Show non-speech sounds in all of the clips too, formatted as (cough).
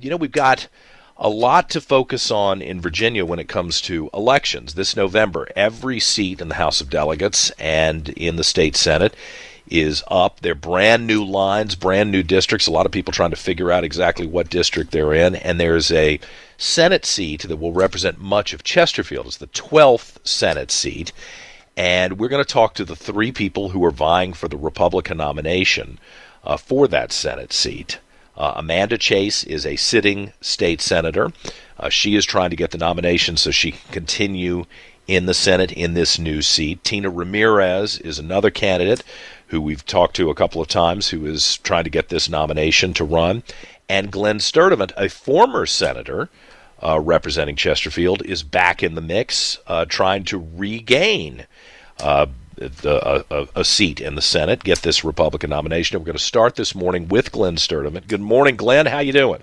You know, we've got a lot to focus on in Virginia when it comes to elections. This November, every seat in the House of Delegates and in the state Senate is up. They're brand new lines, brand new districts. A lot of people trying to figure out exactly what district they're in. And there's a Senate seat that will represent much of Chesterfield. It's the 12th Senate seat. And we're going to talk to the three people who are vying for the Republican nomination uh, for that Senate seat. Uh, Amanda Chase is a sitting state senator. Uh, she is trying to get the nomination so she can continue in the Senate in this new seat. Tina Ramirez is another candidate who we've talked to a couple of times who is trying to get this nomination to run. And Glenn Sturtevant, a former senator uh, representing Chesterfield, is back in the mix uh, trying to regain uh, the, a, a, seat in the Senate, get this Republican nomination. we're going to start this morning with Glenn Sturtevant. Good morning, Glenn. How you doing?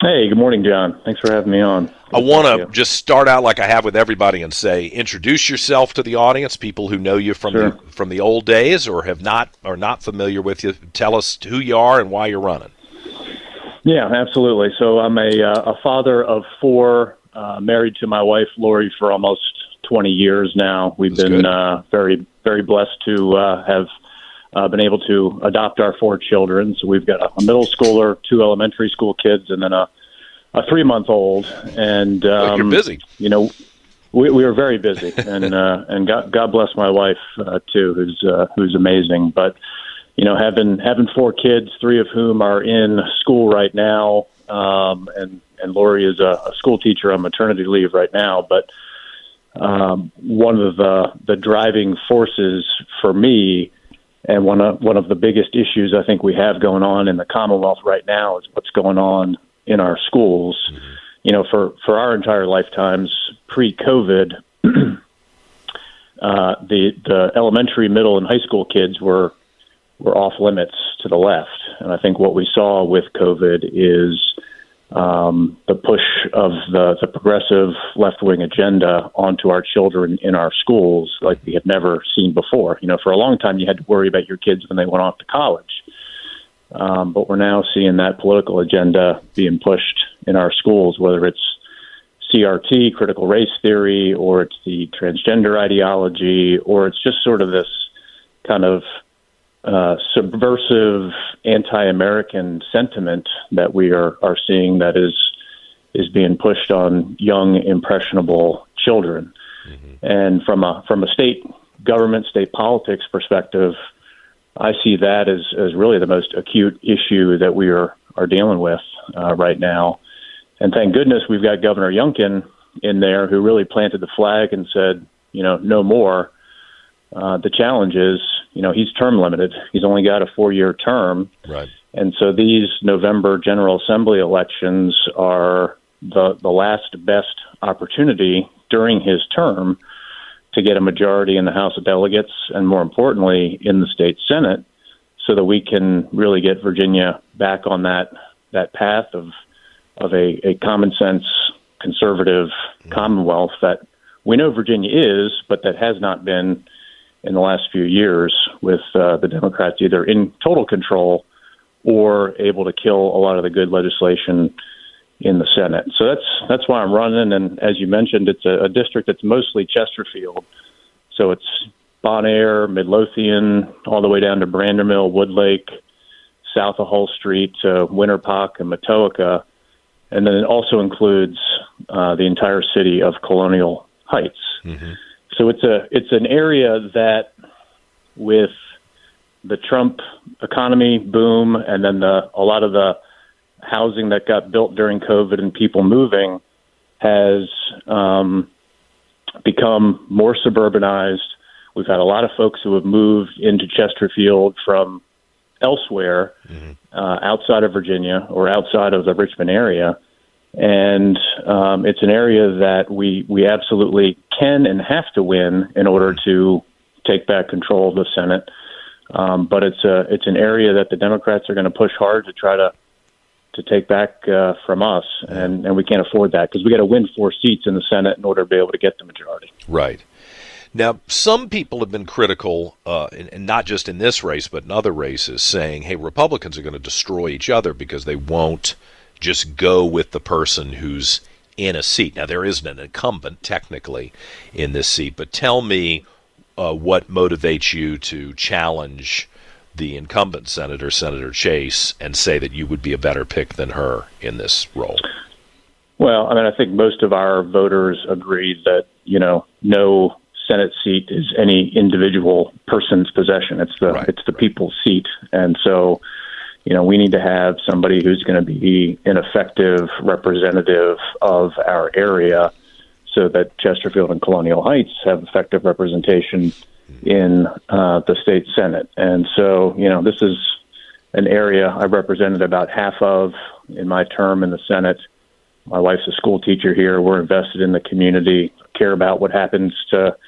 Hey, good morning, John. Thanks for having me on. I want to just start out like I have with everybody and say, introduce yourself to the audience, people who know you from sure. the, from the old days or have not are not familiar with you. Tell us who you are and why you're running. Yeah, absolutely. So I'm a uh, a father of four, uh, married to my wife Lori for almost 20 years now. We've That's been uh, very, very blessed to uh, have uh, been able to adopt our four children. So we've got a middle schooler, two elementary school kids, and then a, a three month old. And um, you're busy. You know, we, we were very busy, (laughs) and uh, and God, God bless my wife uh, too, who's uh, who's amazing. But you know, having having four kids, three of whom are in school right now, um, and and Lori is a, a school teacher on maternity leave right now, but um, one of the the driving forces for me, and one of one of the biggest issues I think we have going on in the Commonwealth right now is what's going on in our schools. Mm-hmm. You know, for for our entire lifetimes pre-COVID, (clears throat) uh, the the elementary, middle, and high school kids were were off limits to the left, and I think what we saw with COVID is um, the push of the, the progressive left wing agenda onto our children in our schools like we had never seen before. You know, for a long time, you had to worry about your kids when they went off to college. Um, but we're now seeing that political agenda being pushed in our schools, whether it's CRT, critical race theory, or it's the transgender ideology, or it's just sort of this kind of uh, subversive anti-American sentiment that we are, are seeing that is is being pushed on young impressionable children. Mm-hmm. And from a from a state government, state politics perspective, I see that as, as really the most acute issue that we are, are dealing with uh, right now. And thank goodness we've got Governor Youngkin in there who really planted the flag and said, you know, no more. Uh, the challenge is, you know, he's term limited. He's only got a four year term. Right. And so these November General Assembly elections are the, the last best opportunity during his term to get a majority in the House of Delegates and, more importantly, in the state Senate so that we can really get Virginia back on that, that path of, of a, a common sense conservative mm-hmm. Commonwealth that we know Virginia is, but that has not been in the last few years with uh, the Democrats either in total control or able to kill a lot of the good legislation in the Senate. So that's that's why I'm running. And as you mentioned, it's a, a district that's mostly Chesterfield. So it's Bon Air, Midlothian, all the way down to Brandermill, Woodlake, south of Hull Street, uh, Winterpock, and Matoaca. And then it also includes uh, the entire city of Colonial Heights. Mm-hmm. So it's a it's an area that with the Trump economy boom and then the a lot of the housing that got built during COVID and people moving has um, become more suburbanized. We've had a lot of folks who have moved into Chesterfield from elsewhere mm-hmm. uh, outside of Virginia or outside of the Richmond area. And um, it's an area that we, we absolutely can and have to win in order to take back control of the Senate. Um, but it's a it's an area that the Democrats are going to push hard to try to to take back uh, from us, and and we can't afford that because we got to win four seats in the Senate in order to be able to get the majority. Right. Now, some people have been critical, uh, and, and not just in this race, but in other races, saying, "Hey, Republicans are going to destroy each other because they won't just go with the person who's in a seat." Now, there isn't an incumbent technically in this seat, but tell me uh, what motivates you to challenge the incumbent senator, Senator Chase, and say that you would be a better pick than her in this role? Well, I mean, I think most of our voters agree that you know no Senate seat is any individual person's possession. It's the right, it's the right. people's seat, and so you know we need to have somebody who's going to be an effective representative of our area so that Chesterfield and Colonial Heights have effective representation in uh, the state Senate. And so, you know, this is an area I represented about half of in my term in the Senate. My wife's a school teacher here. We're invested in the community, care about what happens to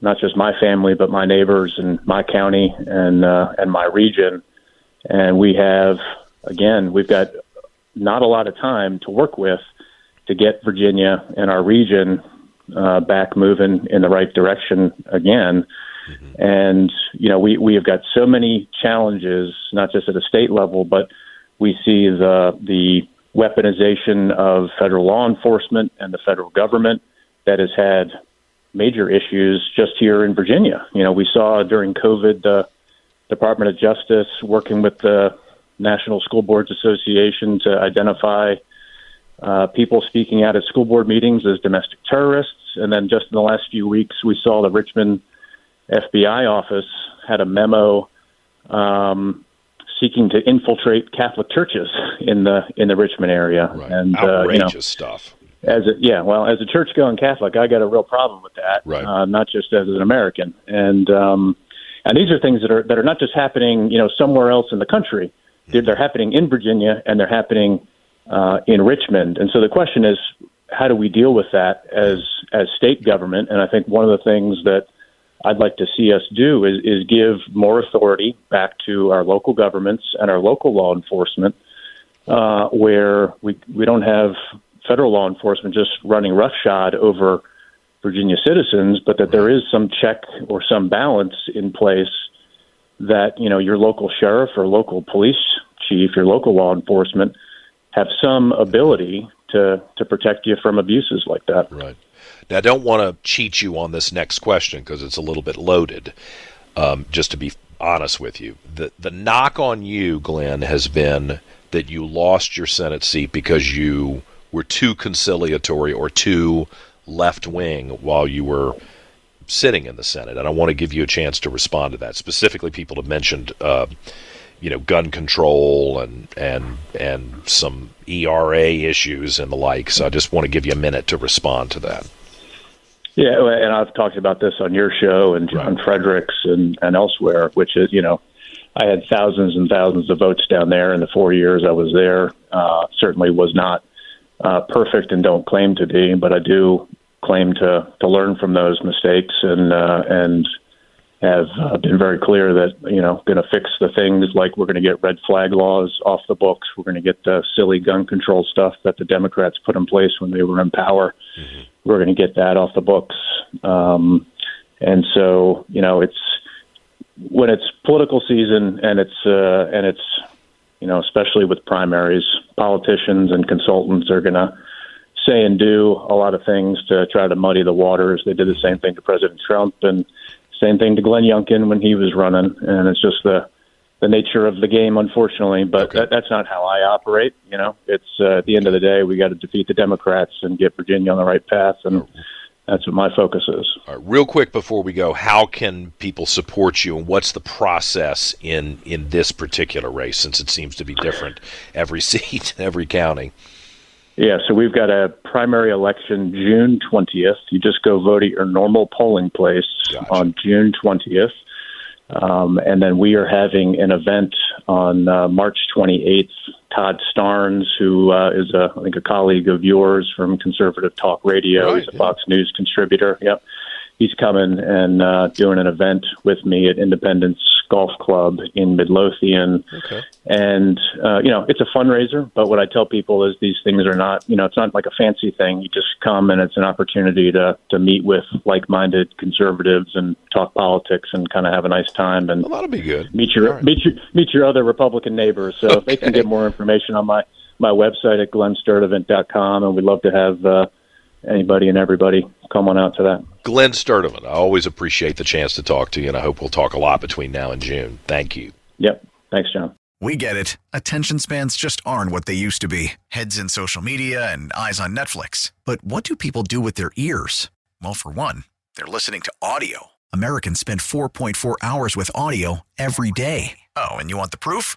not just my family, but my neighbors and my county and uh, and my region. And we have, again, we've got not a lot of time to work with to get Virginia and our region uh, back moving in the right direction again. Mm-hmm. And you know, we we have got so many challenges, not just at a state level, but we see the the weaponization of federal law enforcement and the federal government that has had major issues just here in Virginia. You know, we saw during COVID the Department of Justice working with the National School Boards Association to identify uh, people speaking out at school board meetings as domestic terrorists. And then just in the last few weeks, we saw the Richmond FBI office had a memo um, seeking to infiltrate Catholic churches in the in the Richmond area. Right. And outrageous uh, you know, stuff. As a, yeah, well, as a church-going Catholic, I got a real problem with that. Right. Uh, not just as an American, and um, and these are things that are that are not just happening, you know, somewhere else in the country. They're, they're happening in Virginia, and they're happening uh, in Richmond. And so the question is, how do we deal with that as as state government? And I think one of the things that I'd like to see us do is, is give more authority back to our local governments and our local law enforcement, uh, where we we don't have federal law enforcement just running roughshod over Virginia citizens, but that there is some check or some balance in place that you know your local sheriff or local police chief, your local law enforcement have some ability to to protect you from abuses like that. Right. Now, I don't want to cheat you on this next question because it's a little bit loaded. Um, just to be honest with you, the the knock on you, Glenn, has been that you lost your Senate seat because you were too conciliatory or too left wing while you were sitting in the Senate. And I want to give you a chance to respond to that. Specifically, people have mentioned. Uh, you know gun control and and and some ERA issues and the like. So I just want to give you a minute to respond to that. Yeah, and I've talked about this on your show and John right. Fredericks and and elsewhere, which is you know. I had thousands and thousands of votes down there in the four years I was there. Uh, certainly was not uh, perfect and don't claim to be, but I do claim to to learn from those mistakes and uh, and have uh, been very clear that you know going to fix the things like we're going to get red flag laws off the books. We're going to get the silly gun control stuff that the Democrats put in place when they were in power. Mm-hmm. We're going to get that off the books. Um, and so you know it's when it's political season and it's uh, and it's you know especially with primaries, politicians and consultants are going to say and do a lot of things to try to muddy the waters. They did the same thing to President Trump and same thing to Glenn Youngkin when he was running, and it's just the the nature of the game, unfortunately. But okay. that, that's not how I operate. You know, it's uh, at the end of the day, we got to defeat the Democrats and get Virginia on the right path, and that's what my focus is. All right, real quick before we go, how can people support you, and what's the process in in this particular race, since it seems to be different every (laughs) seat, every county? Yeah, so we've got a primary election June 20th. You just go vote at your normal polling place gotcha. on June 20th. Um, and then we are having an event on uh, March 28th. Todd Starnes, who uh, is a, I think a colleague of yours from Conservative Talk Radio, Right, he's a yeah. Fox News contributor. Yep, he's coming and uh, doing an event with me at Independence Golf Club in Midlothian. Okay. And uh, you know, it's a fundraiser. But what I tell people is these things are not, you know, it's not like a fancy thing. You just come and it's an opportunity to to meet with like-minded conservatives and talk politics and kind of have a nice time and Well, that'll be good. meet your right. meet your meet your other Republican neighbors. So they can get more information on my my website at glennsturtevant.com, and we'd love to have uh, anybody and everybody come on out to that. Glenn Sturtevant, I always appreciate the chance to talk to you, and I hope we'll talk a lot between now and June. Thank you. Yep. Thanks, John. We get it. Attention spans just aren't what they used to be heads in social media and eyes on Netflix. But what do people do with their ears? Well, for one, they're listening to audio. Americans spend 4.4 hours with audio every day. Oh, and you want the proof?